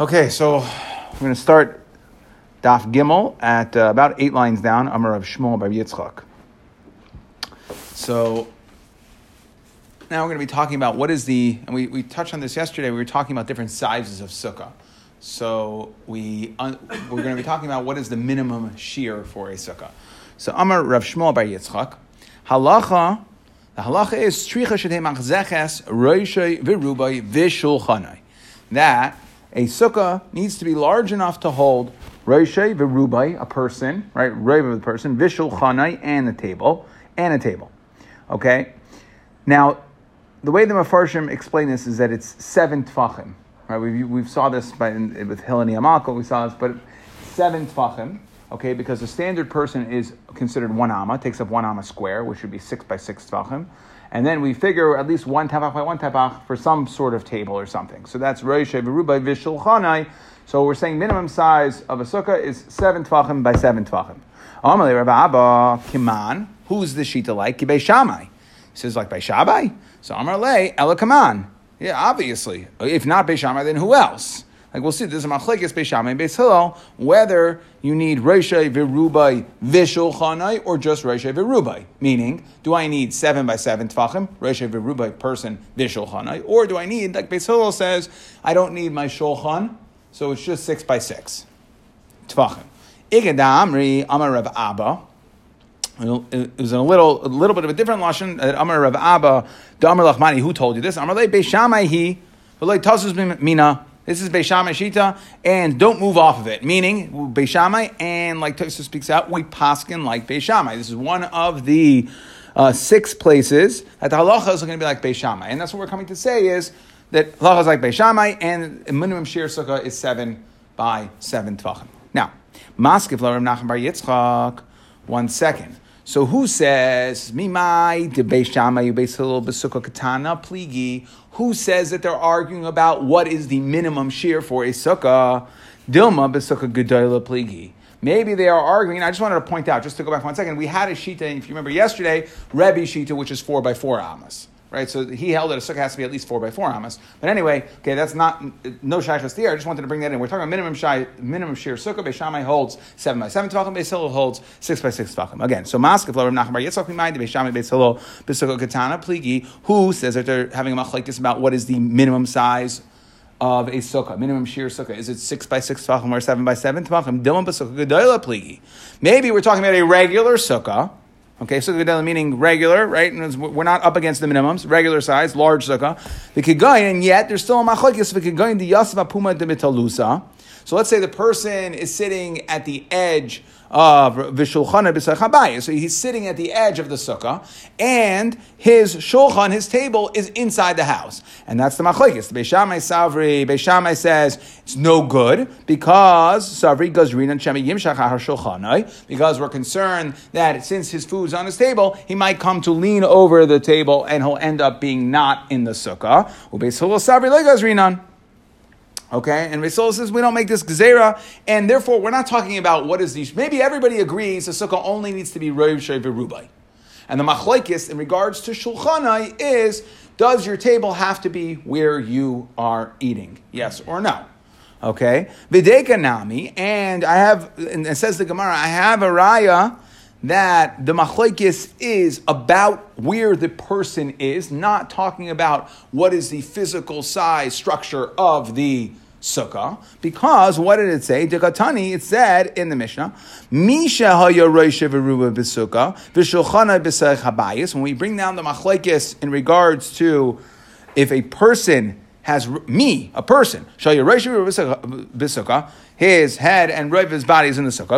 Okay, so we're going to start Daf Gimel at uh, about eight lines down, Amar of Shmuel by Yitzchak. So now we're going to be talking about what is the, and we, we touched on this yesterday, we were talking about different sizes of sukkah. So we, we're going to be talking about what is the minimum shear for a sukkah. So Amar Rav Shmuel by Yitzchak, halacha, the halacha is stricha shedei machzeches roishay v'rubai v'shulchanai. That a sukkah needs to be large enough to hold Roshe v'rubai, a person, right? Of the person, vishul chanai, and the table, and a table. Okay? Now, the way the Mefarshim explain this is that it's seven tfachim. Right? We've, we've saw this by, with Hilani Amalko, we saw this, but seven tfachim, okay? Because a standard person is considered one amma, takes up one amma square, which would be six by six tfachim. And then we figure at least one tapach by one tapach for some sort of table or something. So that's Roishe Verubai Vishulchanai. So we're saying minimum size of a sukkah is seven tvachim by seven tvachim. Amalei Rabbi Abba Kiman. Who's the shita like? Kibei. He says like by Shabai. So Amar Le Ela Kaman. Yeah, obviously. If not Beishamai, then who else? Like we'll see, there's a machlekes Beishamai and Beis Hillel, whether you need Reishay Virubai Vishulchanai or just Reishay Virubai. Meaning, do I need seven by seven Tvachim, Reishay Virubai person Vishulchanai, or do I need, like Beis Hillel says, I don't need my Shulchan, so it's just six by six. Tvachim. Igada Amri Amar Rav Abba. It was a little, a little bit of a different lashon. Uh, Amar Rav Abba, Damar Lachmani. Who told you this? Amar Le Beishamai He, V'Lei Tasus Mina. This is Beishamai Shita, and don't move off of it. Meaning, Beishamai, and like Tosa speaks out, we paskin like Beishamai. This is one of the uh, six places that the halacha is going to be like Beishamai. And that's what we're coming to say is that halacha is like Beishamai, and minimum shir sukkah is seven by seven tvachim. Now, Maskif Laram Nachem Bar Yitzchak, one second. So who says Mimai de Beishamai Beisil Besukkah Katana Pligi? Who says that they're arguing about what is the minimum shear for a sukkah? Dilma Besukkah Gedola Pligi. Maybe they are arguing. I just wanted to point out, just to go back one second, we had a shita, if you remember yesterday, Rebbe shita, which is four by four amas right? So he held that a sukkah has to be at least four by four amas. But anyway, okay, that's not no shaykhs there. I just wanted to bring that in. We're talking minimum shy, minimum shear sukkah. Beishamai holds seven by seven tvachim. Beis holds six by six tvachim. Again, so maskef lo Rav Nachman Yitzchak Mimayim Beishamai Beis Hillel Besukkah Katana Pligi. Who says that they're having a machlekes about what is the minimum size? Of a sukkah, minimum shear sukkah, is it six by six tvachim or seven by seven tvachim? Dilma b'sukkah gedola pligi. Maybe we're talking about a regular sukkah, Okay, sukkah meaning regular, right? And we're not up against the minimums, regular size, large sukkah. The kigayin, and yet there's still a machlokes. The kigayin the yasva puma de mitalusa. So let's say the person is sitting at the edge of Vishulchana B'Sachabaya. So he's sitting at the edge of the sukkah, and his shulchan, his table, is inside the house. And that's the machlekes. The Beishamai Savri, Beishamai says it's no good because Savri Gazrin and Shemi Yimshach Shulchanai, because we're concerned that since his food's on his table, he might come to lean over the table and he'll end up being not in the sukkah. Ubeis Savri Legazrinan. Okay, and Risol says we don't make this gzera, and therefore we're not talking about what is the. Maybe everybody agrees the sukkah only needs to be roiv rubai, and the machlekes in regards to shulchanai is does your table have to be where you are eating? Yes or no? Okay, videka nami, and I have, and it says the Gemara, I have a raya that the machlekes is about where the person is, not talking about what is the physical size structure of the sukkah because what did it say? Dekatani, it said in the Mishnah, Misha hayaroisha v'ruba b'sukkah v'shulchana b'sech habayis. When we bring down the machlekes in regards to if a person has me, a person, his head and of his body is in the sukkah.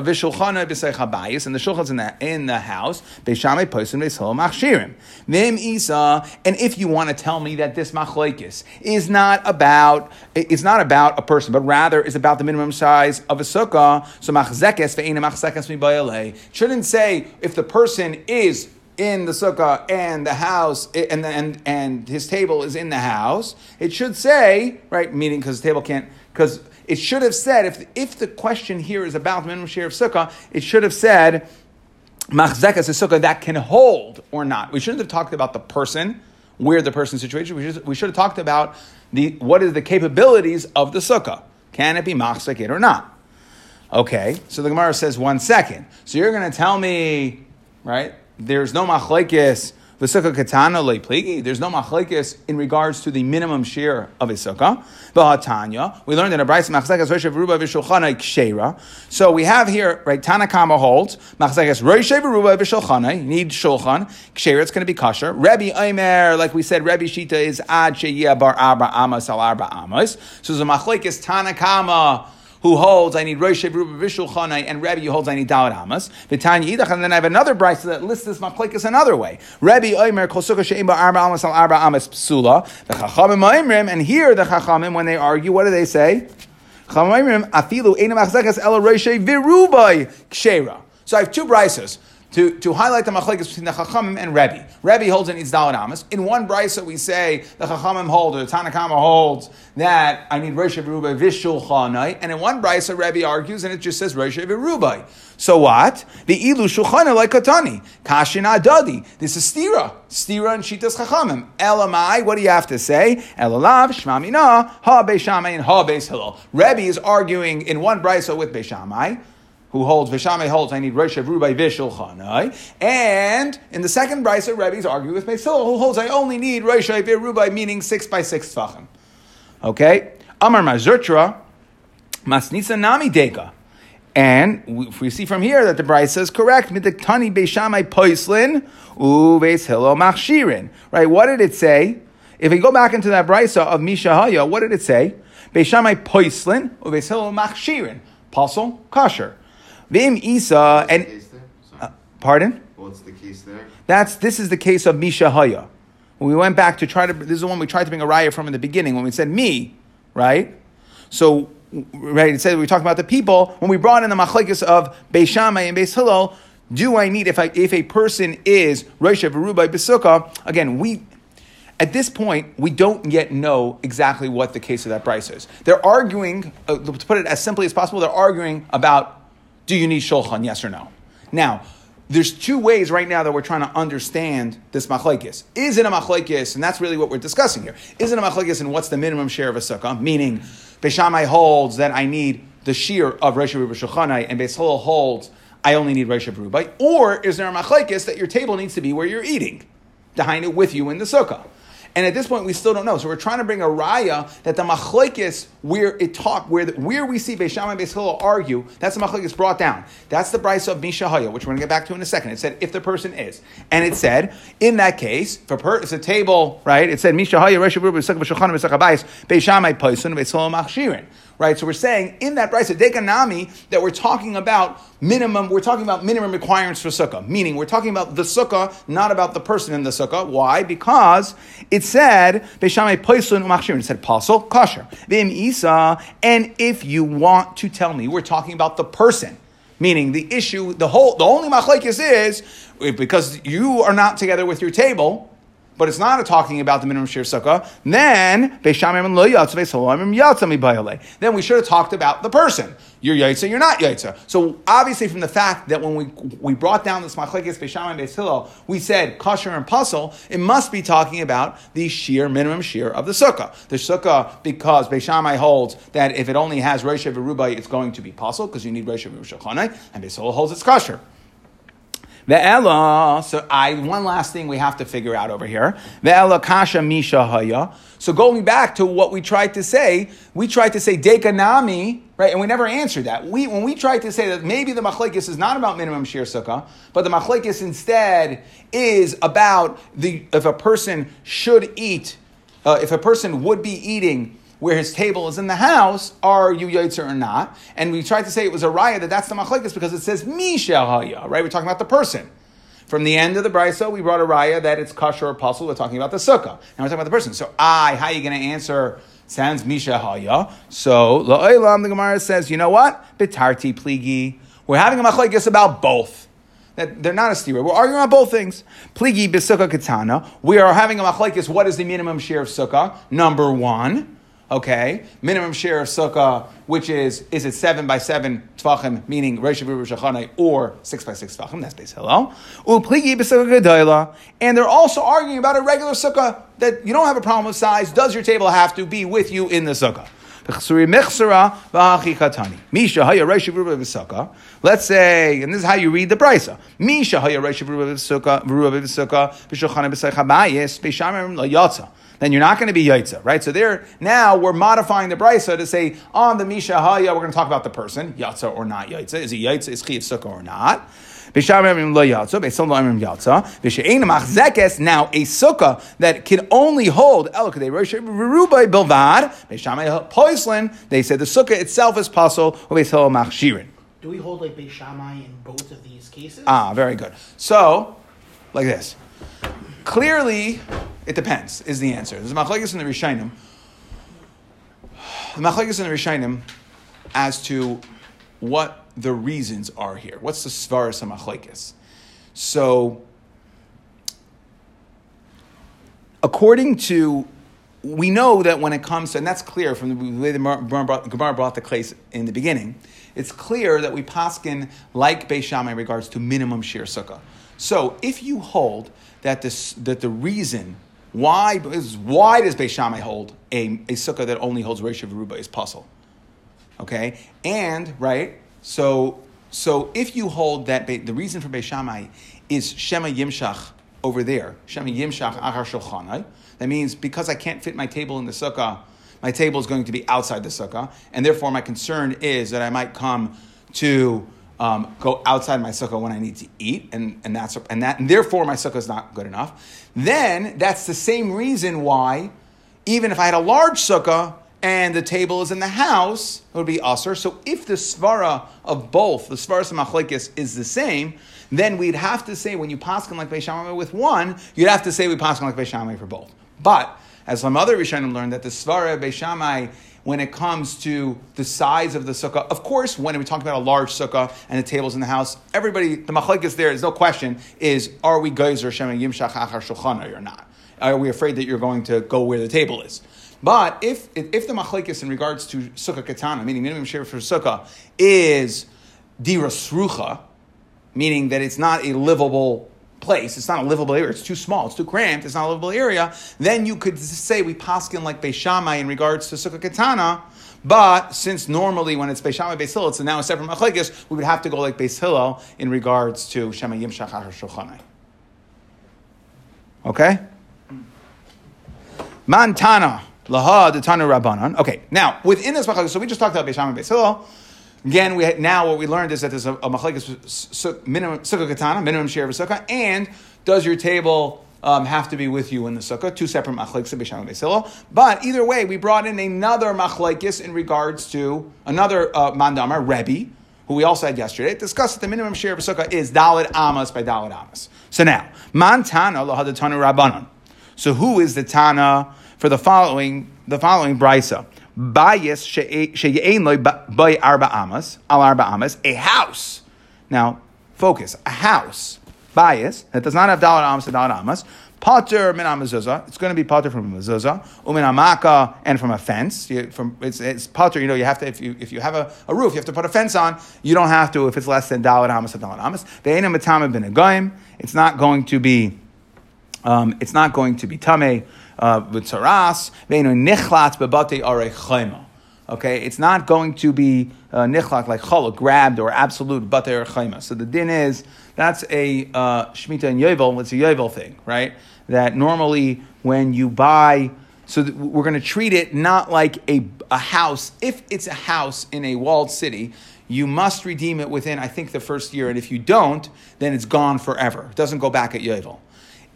And the shulchan's in the in the house. And if you want to tell me that this machlekes is not about it's not about a person, but rather is about the minimum size of a sukkah, so Shouldn't say if the person is in the sukkah and the house and and and his table is in the house. It should say right, meaning because the table can't because it should have said, if, if the question here is about the minimum share of sukkah, it should have said, machzekas is sukkah that can hold or not. We shouldn't have talked about the person, where the person's situation. We should, we should have talked about the, what is the capabilities of the sukkah. Can it be machzik it or not? Okay, so the Gemara says one second. So you're going to tell me, right? There's no machlekes v'sukkah katana pligi. There's no machlekes in regards to the minimum share of a sukkah. V'hatanya. We learned in a brayse machlekes rosh v'ruba v'shulchana kshera. So we have here right. Tanakama holds machlekes rosh v'ruba v'shulchana. Need shulchan kshera. It's going to be kosher. Rebbe Aimer, like we said, Rebbe Shita is ad sheyia bar abra amas al arba amas. So the machlekes Tanakama who holds I need Rosh Ruba Vishul Chanai, and Rebbe who holds I need Dalit Hamas. And then I have another brisa that lists this machlekes another way. Rebbe Omer Kol Sukkah She'im Arba Amas Al Arba Amas Psula. The Chachamim Oimrim, and here the Chachamim when they argue, what do they say? Chachamim Afilu Einam Achzekas Ela Rosh Virubai Kshera. So I have two brises to, to highlight the machlekes between the Chachamim and Rebbe. Rebbe holds needs Dalit Amas. In one brisa we say the Chachamim hold, or the Tanakama holds that I need Rosh Vishul Chanai, and in one brisa Rebbe argues and it just says Rosh Rubai. So what? The Ilu Shulchana like Katani. Kashin Adadi. This is Stira. Stira and Shitas Chachamim. Elamai, what do you have to say? Elalav, Shmamina, Ha Beishamai, and Ha Beis Hillel. Rebbe is arguing in one brisa with Beishamai who holds Vishame holds I need Rosh Rubai Vishulchanai. And in the second brisa, Rebbe's argue with Mesil, who holds I only need Rosh Rubai, meaning six by six tfachim. Okay? Amar Mazurtra, Masnisa Nami Deka. And if we see from here that the brisa is correct, Midiktani Beishamai Poislin, Uves Hilo Machshirin. Right? What did it say? If we go back into that brisa of Mishahaya, what did it say? Beishamai Poislin, Uves Hilo Machshirin. Pasul, kosher. Vim Isa and uh, pardon. What's the case there? That's this is the case of Misha Haya. When we went back to try to this is the one we tried to bring a raya from in the beginning when we said me, right? So right, it said we talked about the people when we brought in the machlekes of Beishamai and Beis Hillel. Do I need if I if a person is Rosh Rubai Besukkah? Again, we at this point, we don't yet know exactly what the case of that price is. They're arguing, uh, to put it as simply as possible, they're arguing about do you need shulchan? Yes or no? Now, there's two ways right now that we're trying to understand this machlekes. Is it a machlekes, and that's really what we're discussing here. Is it a machlekes, and what's the minimum share of a sukkah? Meaning, Beishamai holds that I need the shear of Rosh Ruba Shulchanai, and Beis holds I only need Rosh Rubai. Or is there a machlekes that your table needs to be where you're eating, it with you in the sukkah? And at this point, we still don't know. So we're trying to bring a raya that the machlekes where it talk where the, where we see Beisham and Beis argue. That's the machlekes brought down. That's the price of Mishahaya, which we're going to get back to in a second. It said if the person is, and it said in that case, for per, it's a table, right? It said Mishahaya Reshav B'Sakh B'Shulchan B'Sakh Abayis Beishamai Paisun Beis Machshirin right? So we're saying in that brisa dekanami that we're talking about minimum. We're talking about minimum requirements for sukkah, meaning we're talking about the sukkah, not about the person in the sukkah. Why? Because it said beishamei poisun umachshir. It said pasul kosher vim isa. And if you want to tell me, we're talking about the person. Meaning the issue, the whole, the only machlekes is because you are not together with your table, but it's not a talking about the minimum share sukkah, then then we should have talked about the person. You're yaitza, you're not yaitza. So obviously, from the fact that when we we brought down this machlekes beisham and beis we said kosher and puzzle, it must be talking about the sheer minimum shear of the sukkah. The sukkah because beishamai holds that if it only has rubai, it's going to be puzzle because you need rosh and beis holds it's kosher. The Ella, so I one last thing we have to figure out over here. The Ella kasha misha haya. So going back to what we tried to say, we tried to say dekanami, right? And we never answered that. We when we tried to say that maybe the machlekes is not about minimum shir sukkah, but the machlekes instead is about the if a person should eat, uh, if a person would be eating where his table is in the house, are you yaitzer or not? And we tried to say it was a raya that that's the machlekes because it says mishel haya, right? We're talking about the person. From the end of the brisa, we brought a raya that it's kasher or. We're talking about the sukkah. Now we're talking about the person. So I, how are you going to answer? Sounds misha haya. So la'olam, the Gemara says, you know what? Bitarti pligi. We're having a machlekes about both. That they're not a stira. We're arguing about both things. Pligi b'sukkah katana. We are having a machlekes. What is the minimum share of sukkah? Number one. Okay, minimum share of sukkah, which is is it seven by seven tvachim, meaning Rosh Hashanah, or six by six tvachim. That's Beis Hillel. And they're also arguing about a regular sukkah that you don't have a problem with size. Does your table have to be with you in the sukkah? Let's say, and this is how you read the brisa. Misha haya reish v'ruba v'sukkah, v'ruba v'sukkah, v'shochana b'saycha bayis, b'shamim la then you're not going to be yaitza, right? So there, now we're modifying the brisa to say on the misha haya, we're going to talk about the person, yatza or not yaitza. Is he yaitza, is chiv sukkah or not? Now, a sukkah that can only hold bilvad. they said the sukkah itself is puzzle. Do we hold like Beishamai in both of these cases? Ah, very good. So, like this. Clearly, it depends, is the answer. There's a machlekes in the Rishainim. The machlekes in the Rishainim as to what the reasons are here. What's the svaras of machlekes? So, according to, we know that when it comes to, and that's clear from the way the Gemara brought the case in the beginning, it's clear that we paskin like Beisham in regards to minimum shir sukkah. So, if you hold that, this, that the reason why, why does Beishamai hold a, a sukkah that only holds Rosh Ruba is puzzle? Okay? And, right, so, so if you hold that the reason for Beishamai is Shema Yimshach over there, Shema Yimshach Achar Shulchanai, that means because I can't fit my table in the sukkah, my table is going to be outside the sukkah, and therefore my concern is that I might come to um, go outside my sukkah when I need to eat, and, and that's and that and therefore my sukkah is not good enough. Then that's the same reason why, even if I had a large sukkah and the table is in the house, it would be usher. So if the svara of both, the svara machlekes, is the same, then we'd have to say when you paskin like Beishamai with one, you'd have to say we paskin like Beishamai for both. But as some other Rishonim learned that the svara Beishamai when it comes to the size of the sukkah. Of course, when we talk about a large sukkah and the tables in the house, everybody, the machlek is there, there's no question, is are we geyser shem yimshach achar shulchan or not? Are we afraid that you're going to go where the table is? But if, if the machlekes in regards to sukkah katana, meaning minimum share for sukkah, is dirasrucha, meaning that it's not a livable place, it's not a livable area, it's too small, it's too cramped, it's not a livable area, then you could say we paskin like Beishamai in regards to Sukkah Katana, but since normally when it's Beishamai Beis Hillel, it's now a separate machlekes, we would have to go like Beis Hillel in regards to Shema Yim Shachar Shulchanai. Okay? Mantana. Laha the Tanu Rabbanan. Okay, now within this machlekes, so we just talked about Beisham and Beis Hillel. Again, we now what we learned is that there's a, a machlekes minimum sukkah katana, minimum share of a sukkah, and does your table um, have to be with you in the sukkah? Two separate machlekes b'sham and But either way, we brought in another machlekes in regards to another uh, mandamar Rebbe, who we also had yesterday. Discussed that the minimum share of a sukkah is dalad amas by dalad amas. So now, mantana lahadatanu rabbanon. So who is the tana for the following the following brisa? Loy by arba amas al arba amas a house. Now focus a house bias that does not have dollar amas and dollar amas. Potter min amazuzah. It's going to be potter from a mezuzah. Umin amaka and from a fence. You, from it's, it's potter. You know you have to if you if you have a, a roof you have to put a fence on. You don't have to if it's less than dollar amas and dollar amas. Ve'ena matame bin It's not going to be. Um, it's not going to be tame uh, ve'enu nichlat bebate arechayma. Okay, it's not going to be uh, like chalak, grabbed or absolute bate arechayma. So the din is that's a uh, shmita and yovel. It's a yovel thing, right? That normally when you buy. So we're going to treat it not like a, a house. If it's a house in a walled city, you must redeem it within, I think, the first year. And if you don't, then it's gone forever. It doesn't go back at Yovel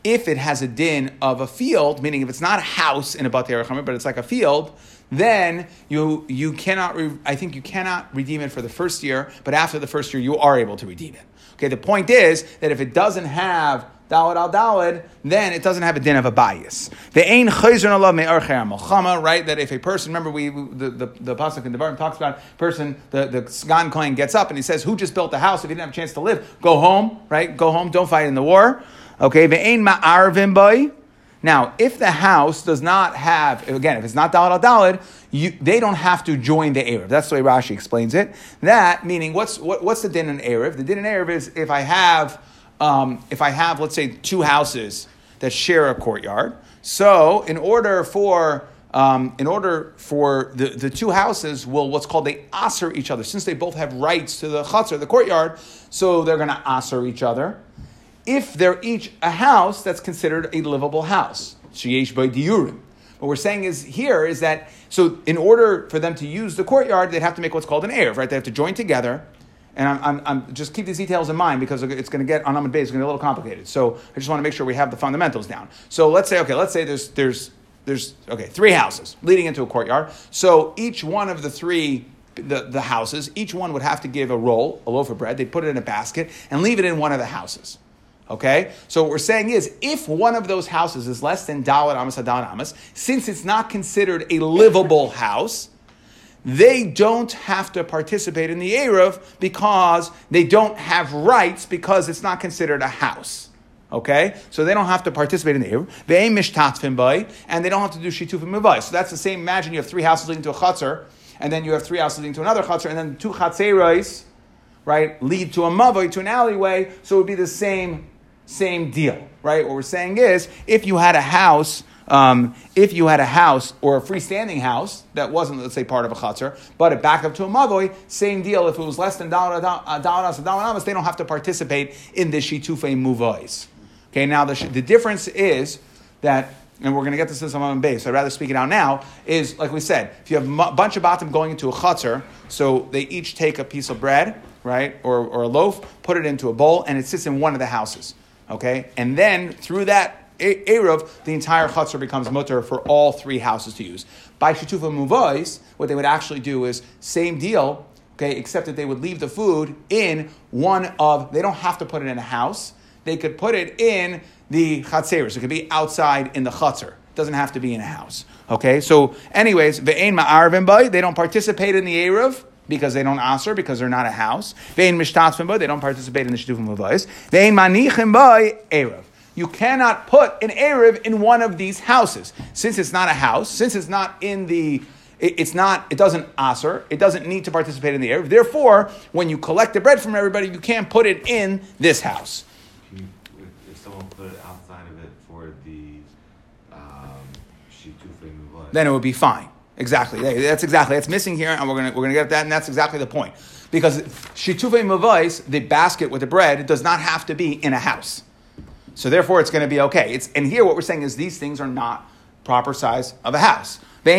if it has a din of a field, meaning if it's not a house in a Batei but it's like a field, then you you cannot. Re, I think you cannot redeem it for the first year, but after the first year, you are able to redeem it. Okay, the point is that if it doesn't have Dalad al Dalad, then it doesn't have a din of a bias. The ain chayzron alav me'archer malchama, right? That if a person, remember we the the, the pasuk in Devarim talks about person, the the Sgan Kohen gets up and he says, "Who just built the house? If he didn't have a chance to live, go home, right? Go home. Don't fight in the war." Okay, ve'ein ma'arvim boy. Now, if the house does not have, again, if it's not dalad al dalad, they don't have to join the Erev. That's the way Rashi explains it. That meaning, what's what, what's the din in Erev? The din in Erev is if I have, um, if I have, let's say, two houses that share a courtyard. So, in order for um, in order for the, the two houses will what's called they aser each other since they both have rights to the chutzner, the courtyard. So they're going to aser each other. If they're each a house, that's considered a livable house. Sheyesh by diurim. What we're saying is here is that so in order for them to use the courtyard, they'd have to make what's called an erev, right? They have to join together. And I'm, I'm, I'm just keep these details in mind because it's going to get on Amud Bay. It's going to get a little complicated. So I just want to make sure we have the fundamentals down. So let's say okay, let's say there's there's there's okay three houses leading into a courtyard. So each one of the three the, the houses, each one would have to give a roll, a loaf of bread. They'd put it in a basket and leave it in one of the houses. Okay? So what we're saying is, if one of those houses is less than Dalit Amas Dalit Amas, since it's not considered a livable house, they don't have to participate in the Erev because they don't have rights because it's not considered a house. Okay? So they don't have to participate in the Erev. They mishtatfim by, and they don't have to do shitufim mivai. So that's the same. Imagine you have three houses leading to a chutzner, and then you have three houses leading to another chutzner, and then two chatzeros, right, lead to a mavoi, to an alleyway. So it would be the same same deal, right? What we're saying is, if you had a house, um, if you had a house or a freestanding house that wasn't, let's say, part of a chatzar, but it back up to a mavoi, same deal. If it was less than dollar dollar they don't have to participate in the shitufei muvois. Okay, now the, the difference is that and we're going to get this in some base. So I'd rather speak it out now. Is like we said, if you have a bunch of batim going into a chutzner, so they each take a piece of bread, right, or, or a loaf, put it into a bowl, and it sits in one of the houses. Okay? And then through that Erev, the entire chutzner becomes mutter for all three houses to use. By Shitufa Muvois, what they would actually do is same deal, okay, except that they would leave the food in one of, they don't have to put it in a house, they could put it in the chatzeris. It could be outside in the chutzner. It doesn't have to be in a house. Okay, so anyways, ve'ein ma'arvim they don't participate in the Erev, because they don't aser because they're not a house. Vein they don't participate in the shitufim avos. Vein manichim by erev. You cannot put an erev in one of these houses since it's not a house. Since it's not in the it's not, it doesn't aser, it doesn't need to participate in the erev. Therefore, when you collect the bread from everybody, you can't put it in this house. If someone put it outside of it for the um, then it would be fine. Exactly. That's exactly. That's missing here, and we're gonna we're gonna get that, and that's exactly the point. Because shituve mavais, the basket with the bread, does not have to be in a house. So therefore, it's going to be okay. It's, and here, what we're saying is these things are not proper size of a house. So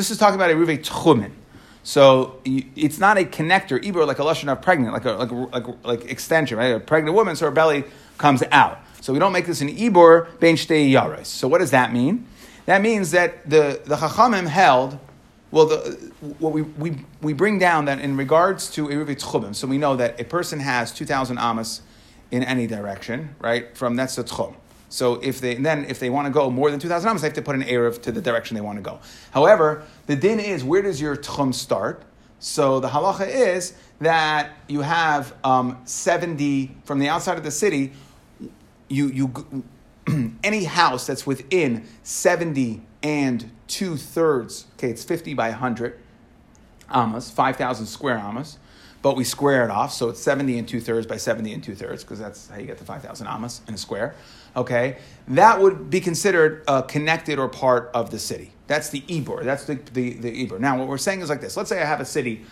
this is talking about a ruve tchumen. So it's not a connector, ibor like a lashon of pregnant, like a, like like, like extension, right? A pregnant woman, so her belly comes out. So we don't make this an ibor ben shtei yaros. So what does that mean? That means that the, the Chachamim held, well, the, what we, we, we bring down that in regards to Eruvit Tchumim, so we know that a person has 2,000 amas in any direction, right? From that's the Tchum. So if they then if they want to go more than 2,000 amas, they have to put an Erev to the direction they want to go. However, the din is, where does your Tchum start? So the halacha is that you have um, 70 from the outside of the city, you, you any house that's within 70 and two thirds, okay, it's 50 by 100 amas, 5,000 square amas, but we square it off, so it's 70 and two thirds by 70 and two thirds, because that's how you get the 5,000 amas in a square, okay? That would be considered uh, connected or part of the city. That's the Ebor, that's the, the, the Ebor. Now, what we're saying is like this let's say I have a city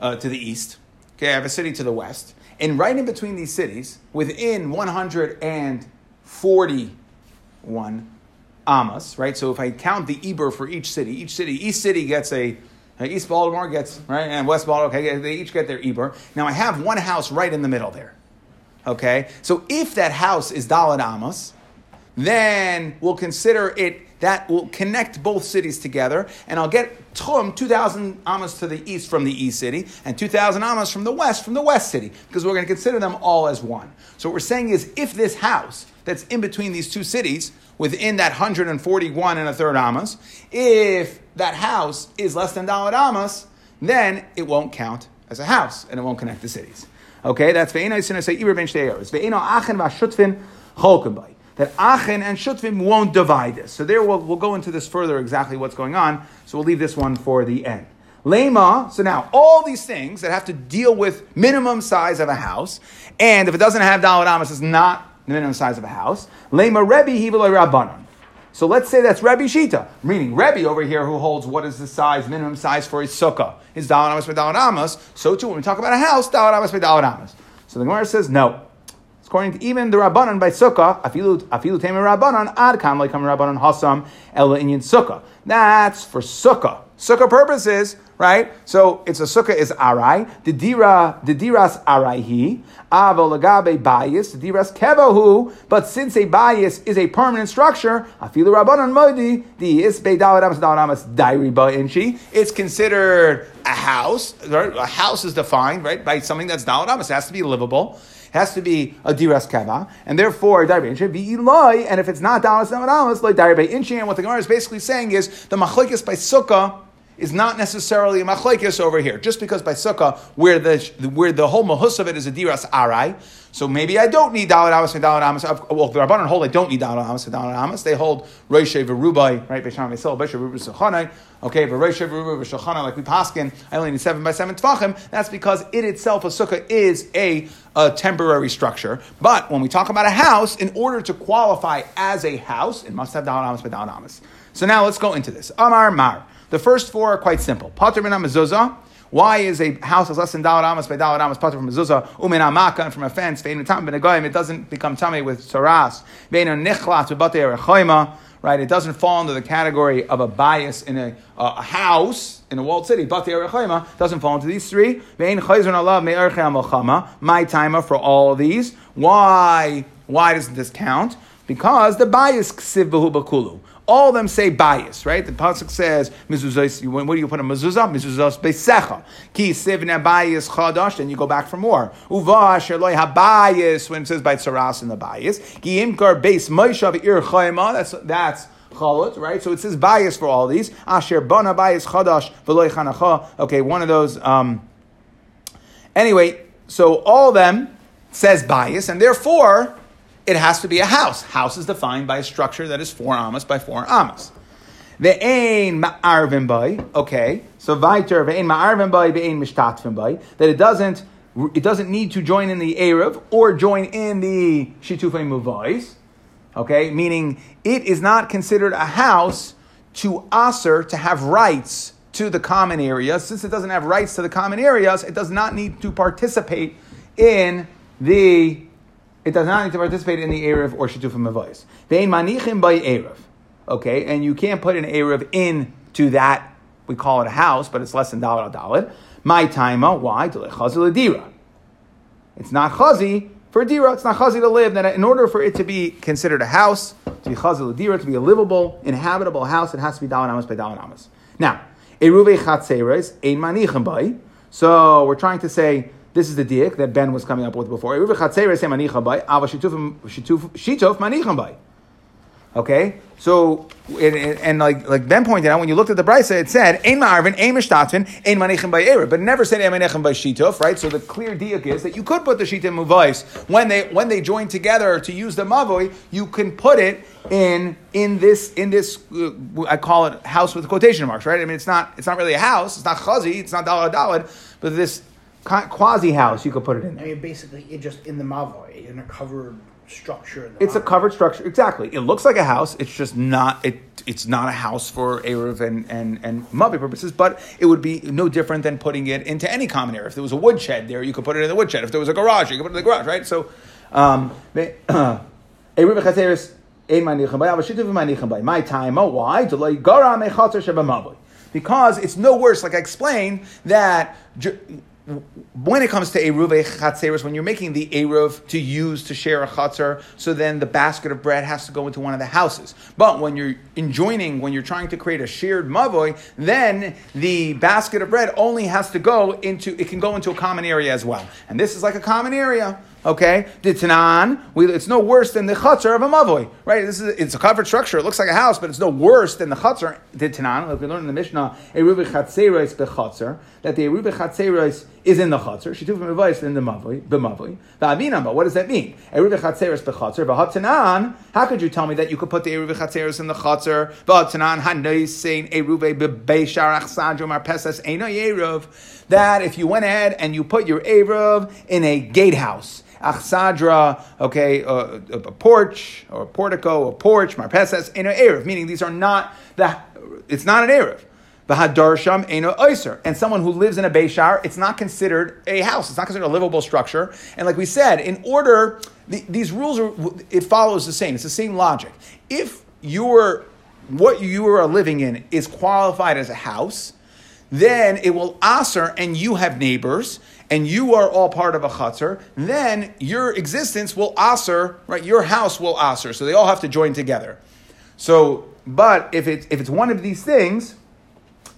uh, to the east, okay, I have a city to the west, and right in between these cities, within 100 and 41 amas, right? So if I count the Eber for each city, each city, East City gets a uh, East Baltimore gets, right, and West Baltimore, okay, they each get their Eber. Now I have one house right in the middle there. Okay? So if that house is dalad amas, then we'll consider it that will connect both cities together, and I'll get Tchum 2,000 amas to the east from the east city, and 2,000 amas from the west from the west city, because we're going to consider them all as one. So what we're saying is if this house that's in between these two cities, within that 141 and a third amas, if that house is less than Dalit amas, then it won't count as a house and it won't connect the cities. Okay, that's ve'ena sinna say iber ben shteyos. Ve'ena achen v'shutvin cholken That achen and shutvim won't divide this. So there we'll, we'll go into this further exactly what's going on. So we'll leave this one for the end. Lema, so now all these things that have to deal with minimum size of a house, and if it doesn't have Dalit Amas, it's not the minimum size of a house. Lema Rebbe Rabbanon. So let's say that's Rebbe Shita, meaning Rebbe over here who holds what is the size, minimum size for his sukkah, is Dalad Amos by Dalad Amos. So too, when we talk about a house, Dalad Amos by Dalad Amos. So the Gemara says no. According to even the Rabbanon by Sukkah, afilu afilu Rabbanon ad kam like Rabbanon hasam ela inyan Sukkah. That's for Sukkah. Sukkah purposes, right? So it's a Sukkah is arai. The dira the diras araihi avolagabe bias the diras kevahu. But since a bias is a permanent structure, afilu Rabbanon modi the is beidalamas dalamas dairi inchi. It's considered a house. Right? A house is defined right by something that's daladamas. It has to be livable has to be a diras kava, and therefore darbe inchi be loy. And if it's not dalas namadalas, like darbe inchi. And what the Gemara is basically saying is the machlekes by sukkah is not necessarily a machlekes over here. Just because by sukkah, where the where the whole mahus of it is a diras arai, so maybe I don't need dalad amas and dalad amas. Well, the rabbanon hold I don't need dalad amas and dalad amas. They hold roishe v'rubai right b'sham v'sil b'she v'rubai Okay, but roishe v'rubai v'shachanai like we paskin. I only need seven by seven tvachim. That's because it itself a sukkah is a, a temporary structure. But when we talk about a house, in order to qualify as a house, it must have dalad amas and dalad amas. So now let's go into this. Amar mar. The first four are quite simple. Pater min mezuzah. Why is a house that's less than dalad amas by dalad amas pater from mezuzah umin amaka and from a fence vein tam ben It doesn't become tummy with saras vein nichlat b'batei rechoima. Right, it doesn't fall into the category of a bias in a, a house in a walled city. Batei rechoima doesn't fall into these three. Vein chayzon alav me'erchei My timer for all of these. Why? Why doesn't this count? Because the bias ksiv bakulu. All of them say bias, right? The pasuk says mezuzah. What do you put a mezuzah? Mezuzah beisecha. Ki sivne bias chadash. Then you go back for more. Uva asher loy habayis when it says by tzaras in the bias. Ki imkar beis moishav ir chayma. That's that's chalot, right? So it says bias for all these. Asher bana bias chadash v'loy chanacha. Okay, one of those. Um, anyway, so all of them says bias, and therefore it has to be a house. House is defined by a structure that is four amas by four amas. The ein ma'arvin by, okay, so weiter, ve'ein ma'arvin by, ve'ein mishtatvin by, that it doesn't, it doesn't need to join in the Erev or join in the Shitufei Muvais, okay, meaning it is not considered a house to Aser to have rights to the common areas. Since it doesn't have rights to the common areas, it does not need to participate in the it does not need to participate in the Erev or Shetufim Mavais. Vein manichim by Erev. Okay, and you can't put an Erev into that, we call it a house, but it's less than Dalad Dalad. My taima, uh, why? Dira. It's not chazi for dira. It's not chazi to live. Then, in order for it to be considered a house, to be chazi dira, to be a livable, inhabitable house, it has to be dalad amas by dalad amas. Now, eruve chatzeres ein manichem by. So we're trying to say this is the diak that Ben was coming up with before. Okay, so and, and, like like Ben pointed out, when you looked at the brisa, it said "Ein ma'arvin, ein mishtatzin, ein manichem by but it never said "Ein by shituf." Right. So the clear diak is that you could put the shita in muvais when they when they join together to use the mavoi. You can put it in in this in this uh, I call it house with quotation marks. Right. I mean, it's not it's not really a house. It's not chazi. It's not dalad dalad. But this quasi house, you could put it in. I mean, basically, it just in the mavoy in a covered structure. it's a covered structure, exactly. It looks like a house. It's just not. It it's not a house for eruv and and and mavi purposes, but it would be no different than putting it into any common area. If there was a woodshed there, you could put it in the woodshed. If there was a garage, you could put it in the garage, right? So, um. My time, oh, why? Because it's no worse, like I explained, that when it comes to Eruv Chatzeros, when you're making the Eruv to use to share a Chatzer, so then the basket of bread has to go into one of the houses. But when you're enjoining, when you're trying to create a shared Mavoy, then the basket of bread only has to go into, it can go into a common area as well. And this is like a common area. Okay, Ditanan, it's no worse than the chutzner of a mavoi, right? This is it's a covered structure. It looks like a house, but it's no worse than the chutzner. Ditanan, like we learned in the Mishnah, eruvi chatzeres bechutzner, that the eruvi chatzeres is in the chutzner. Shituf mavoi in the mavoi, b'mavoi. Va'avinam, but what does that mean? Eruvi chatzeres bechutzner, v'hatanan. How could you tell me that you could put the eruvi chatzeres in the chutzner? V'hatanan hanoisein eruvi bebeisharach sadro marpesas eino yeruv. That if you went ahead and you put your eruv in a gatehouse achsadra, okay, a, porch or a portico, a porch, marpeses, eno erev, meaning these are not the, it's not an erev. V'hadarsham eno oiser. And someone who lives in a Beishar, it's not considered a house. It's not considered a livable structure. And like we said, in order, the, these rules are, it follows the same. It's the same logic. If your, what you are living in is qualified as a house, then it will aser and you have neighbors and you are all part of a chutzner, then your existence will aser, right? Your house will aser. So they all have to join together. So, but if it's, if it's one of these things,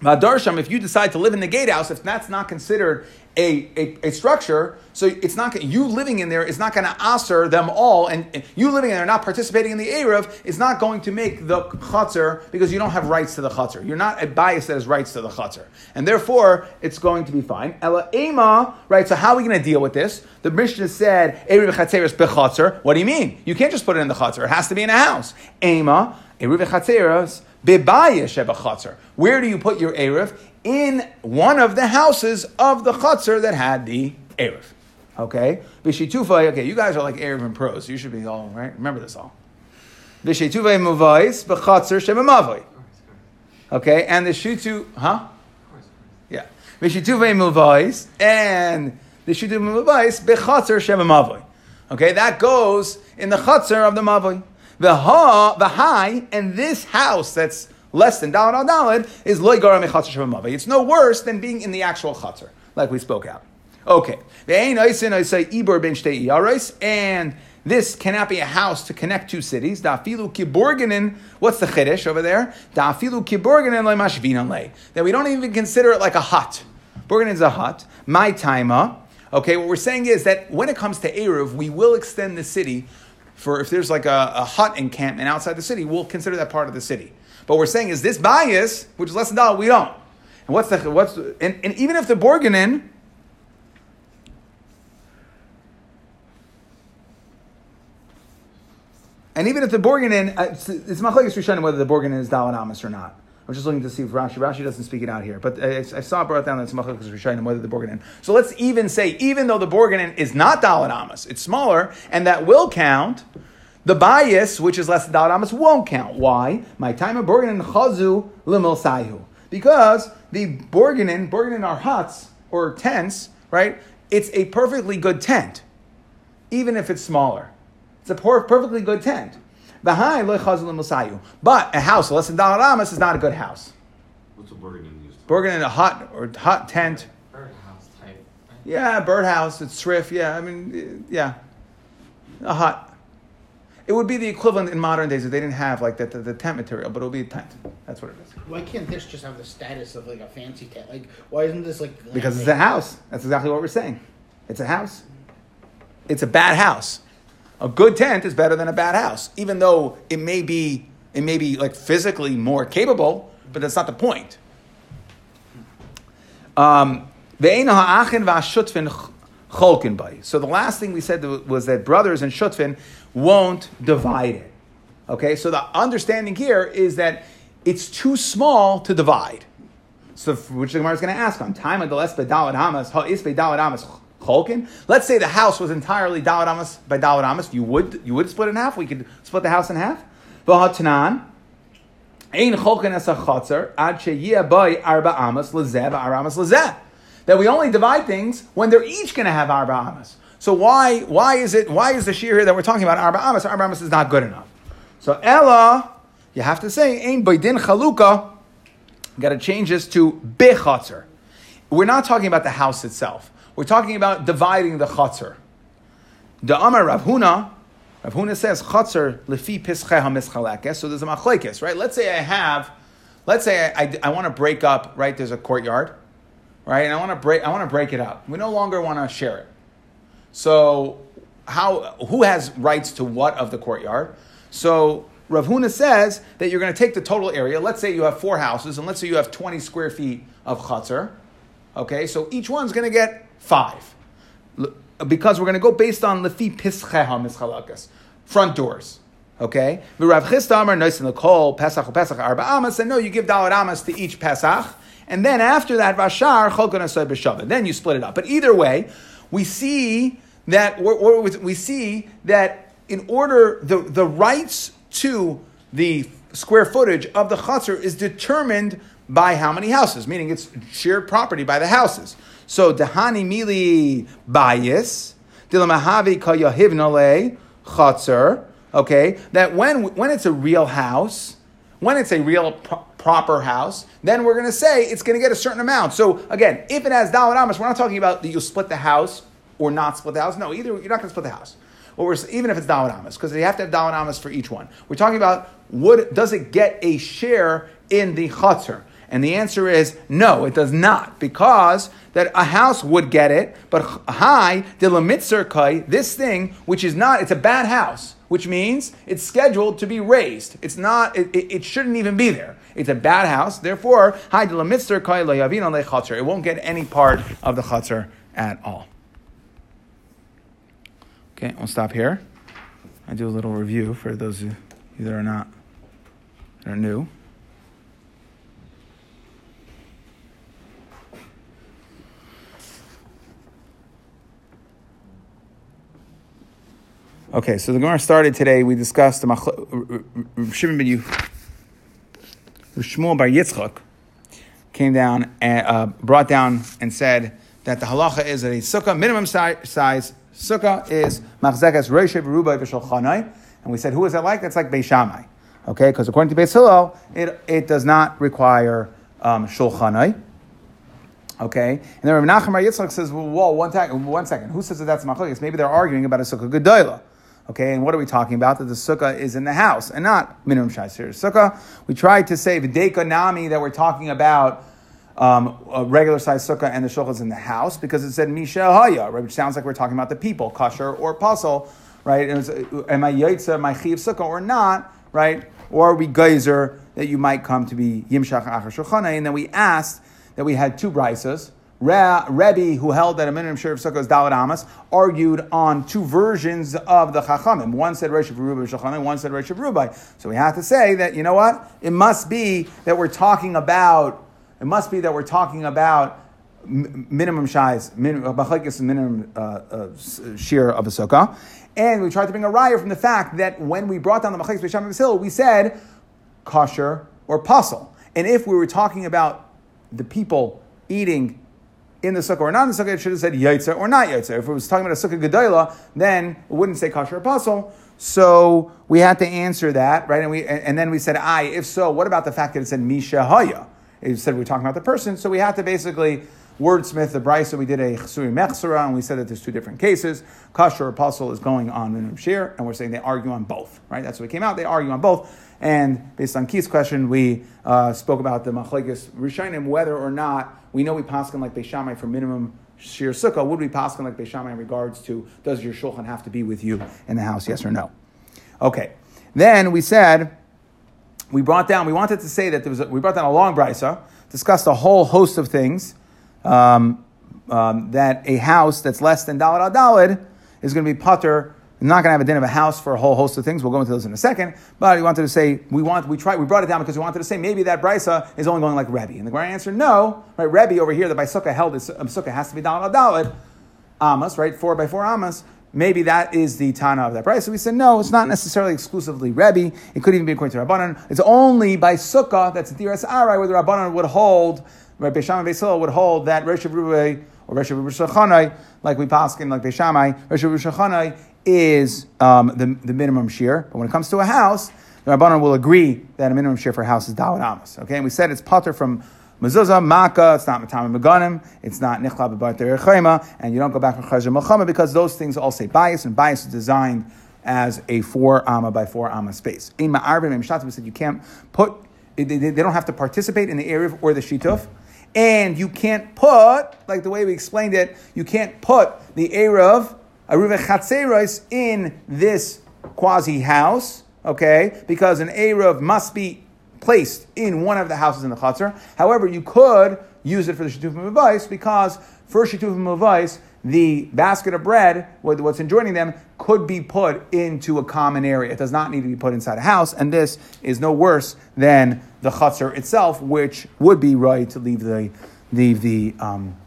Madarsham, if you decide to live in the gatehouse, if that's not considered a, a, a, structure, so it's not you living in there is not going to aser them all, and you living in there not participating in the Erev is not going to make the chutzner because you don't have rights to the chutzner. You're not a bias that has rights to the chutzner, and therefore it's going to be fine. Ela ema, right? So how are we going to deal with this? The Mishnah said Erev bechatzer. What do you mean? You can't just put it in the chutzner. It has to be in a house. Ema Erev chatzeres where do you put your Erev? In one of the houses of the Chatzar that had the Erev. Okay? Bishitufay, okay, you guys are like Erev and pros. You should be all, right? Remember this all. Bishitufay muvais, b'chatzar shemamavai. Okay, and the shutu, huh? Yeah. Bishitufay muvais, and the shutu muvais, b'chatzar shemamavai. Okay, that goes in the chatzar of the mavai. The ha, the high, and this house that's less than dalad al dalad is loy garam It's no worse than being in the actual chatzar, like we spoke out. Okay, the ain oisin I say ibor ben yarais and this cannot be a house to connect two cities. Dafilu kiborganin. What's the chiddush over there? Dafilu kiborganin le That we don't even consider it like a hut. Borganin is a hut. My taima. Okay, what we're saying is that when it comes to eruv, we will extend the city for if there's like a, a hut encampment outside the city, we'll consider that part of the city. But we're saying is this bias, which is less than dollar, we don't. And what's the what's and, and even if the Borganin And even if the Borganin, uh, it's, it's Machlekes Rishonim whether the Borganin is Amos or not. I'm just looking to see if Rashi, Rashi doesn't speak it out here, but I, I saw it brought down that it's Machlekes Rishonim whether the Borganin. So let's even say, even though the Borganin is not Dalan Amos, it's smaller, and that will count, the bias, which is less than won't count. Why? My time of Borganin Chazu Limil Saihu. Because the Borganin, Borganin are huts or tents, right? It's a perfectly good tent, even if it's smaller. It's a perfectly good tent. Behind, but a house less than dollar amas is not a good house. What's a Bergen used? Bergen in a hut or hut tent. Birdhouse type. Yeah, birdhouse. It's thrift. Yeah, I mean, yeah, a hut. It would be the equivalent in modern days if they didn't have like the, the, the tent material, but it'll be a tent. That's what it is. Why can't this just have the status of like a fancy tent? Like, why isn't this like? Because it's a house. That's exactly what we're saying. It's a house. It's a bad house. A good tent is better than a bad house, even though it may be it may be like physically more capable, but that's not the point. Um, so the last thing we said was that brothers and shutfin won't divide it. Okay, so the understanding here is that it's too small to divide. So, which the Gemara is going to ask on time of the less hamas ha is hamas Cholkin. Let's say the house was entirely Dalad Amos by Dalad Amos. You would you would split in half. We could split the house in half. V'hatanan. Ein cholkin es a chotzer ad sheyia arba amas lezeh arba amas lezeh. That we only divide things when they're each going to have arba amas. So why why is it why is the shear here that we're talking about arba amas? Arba amas is not good enough. So Ella, you have to say ein boydin chaluka. Got to change this to bechotzer. We're not talking about the house itself. We're talking about dividing the chatzar. The Amar Rav Huna, Rav Huna says chatzar lefi pischeha mischalekes. So there's a machlekes, right? Let's say I have, let's say I, I, I want to break up, right? There's a courtyard, right? And I want to break, I want to break it up. We no longer want to share it. So how, who has rights to what of the courtyard? So Rav Huna says that you're going to take the total area. Let's say you have four houses, and let's say you have 20 square feet of chatzar. Okay, so each one's going to get five. Because we're going to go based on lefi pischeha mischalakas, front doors. Okay? Rav Chisda Amar the Kol, Pesach Pesach Arba Amas, and no, you give Dalit Amas to each Pesach, and then after that, Vashar Cholkon Asay B'Shavah. Then you split it up. But either way, we see that we see that in order the, the rights to the square footage of the chutzner is determined by how many houses, meaning it's shared property by the houses. So dehani mili bayis dilamahavi kayahivnale chutzner. Okay, that when when it's a real house, when it's a real pro- proper house, then we're going to say it's going to get a certain amount. So again, if it has dalad amos, we're not talking about that you split the house or not split the house. No, either you're not going to split the house. We're, even if it's dalad amos, because you have to have dalad amos for each one. We're talking about would does it get a share in the chutzner? And the answer is no, it does not, because that a house would get it, but hi, the kai, this thing, which is not, it's a bad house, which means it's scheduled to be raised. It's not, it, it, it shouldn't even be there. It's a bad house, therefore, hi, the kai It won't get any part of the chutzner at all. Okay, we'll stop here. I do a little review for those of you that are not that are new. Okay, so the Gemara started today. We discussed the Machl- Shimon ben bar Yitzchak came down and uh, brought down and said that the halacha is that a sukkah minimum si- size sukkah is machzekas reishev rubai v'shulchanai, and we said who is that like? That's like Beis Shammai, okay? Because according to Beis Hillel, it it does not require um, shulchanai. Okay, and then Rav Bar Yitzchak says, well, whoa, one, ta- one second. Who says that that's machlokes? Maybe they're arguing about a sukkah gedola. Okay, and what are we talking about? That the sukkah is in the house and not minimum shaisir sukkah. We tried to say v'deka nami that we're talking about um, a regular size sukkah and the shulchan is in the house because it said misha haya, right, which sounds like we're talking about the people, kosher or puzzle, right? It was, am I yaitza my chiv sukkah or not, right? Or are we geyser that you might come to be yimshach achar shulchan? And then we asked that we had two brisas. Rebbe, who held that a minimum share of sukkah is Dalad Amas, argued on two versions of the Chachamim. One said Rosh Rubai Shachamim, one said Rosh Rubai. So we have to say that, you know what? It must be that we're talking about, it must be that we're talking about minimum size, minimum, minimum uh, uh, of a sukkah. And we tried to bring a raya from the fact that when we brought down the Machlekes B'Sham Hill, we said kosher or puzzle. And if we were talking about the people eating in the sukkah or not in the sukkah, it should have said yaitza or not yaitza. If it was talking about a sukkah gedola, then it wouldn't say kosher apostle. So we had to answer that, right? And we and then we said, "I." If so, what about the fact that it said misha haya? It said we are talking about the person. So we had to basically wordsmith the brisa. So we did a chsuri mechsera, and we said that there's two different cases. Kosher apostle is going on in shir, and we're saying they argue on both, right? That's what came out. They argue on both. And based on Keith's question, we uh, spoke about the machlekes rishonim, whether or not we know we paskin like Beis Shammai for minimum shir sukkah. Would we paskin like Beis Shammai in regards to does your shulchan have to be with you in the house? Yes or no? Okay. Then we said we brought down. We wanted to say that there was. A, we brought down a long brisa, discussed a whole host of things. Um, um, that a house that's less than dalad al is going to be putter Not going to have a din of a house for a whole host of things. We'll go into those in a second. But he wanted to say we want we tried we brought it down because we wanted to say maybe that brisa is only going like Rebbe. And the Gemara answered no. Right, Rebbe over here the by sukkah held is um, sukkah has to be dalad dalad amas right four by four amas. Maybe that is the Tana of that price. So we said, no, it's not necessarily exclusively Rebbe. It could even be according to Rabbanan. It's only by Sukkah, that's the Tiras Arai, where the Rabbanan would hold, right, Besham and would hold that Rosh or Rosh like we paskin, like Beis Shammai, Rosh is um, the, the minimum shear. But when it comes to a house, the Rabbanon will agree that a minimum shear for a house is Dawud Amos. Okay, and we said it's potter from mezuzah, makkah, it's not matama meganim, it's not nichla b'barter chayma, and you don't go back from chayzer melchama because those things all say bias, and bias is designed as a four amma by four amma space. In ma'arvim and said you can't put, they, they, don't have to participate in the area or the shituf, and you can't put, like the way we explained it, you can't put the Erev Aruva Chatzeros in this quasi house, okay, because an Erev must be placed in one of the houses in the Chatzar. However, you could use it for the Shetufim Mavais because for Shetufim Mavais, the basket of bread, what's enjoining them, could be put into a common area. It does not need to be put inside a house, and this is no worse than the chutzner itself, which would be right to leave the leave the um,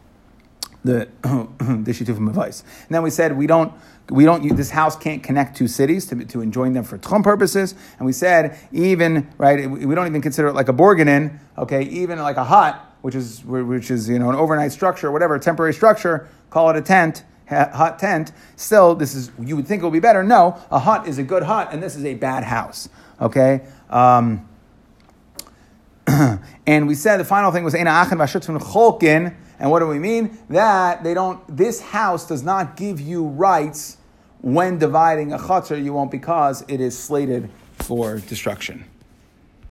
the the shitufim advice. And then we said we don't we don't this house can't connect two cities to, to enjoin them for tchum purposes. And we said even right we don't even consider it like a borganin. Okay, even like a hut, which is which is you know an overnight structure, whatever, temporary structure, call it a tent. Hut tent. Still, this is you would think it would be better. No, a hut is a good hut, and this is a bad house. Okay. Um, and we said the final thing was Eina Achin Cholkin. And what do we mean? That they don't. This house does not give you rights when dividing a chutzner. You won't because it is slated for destruction.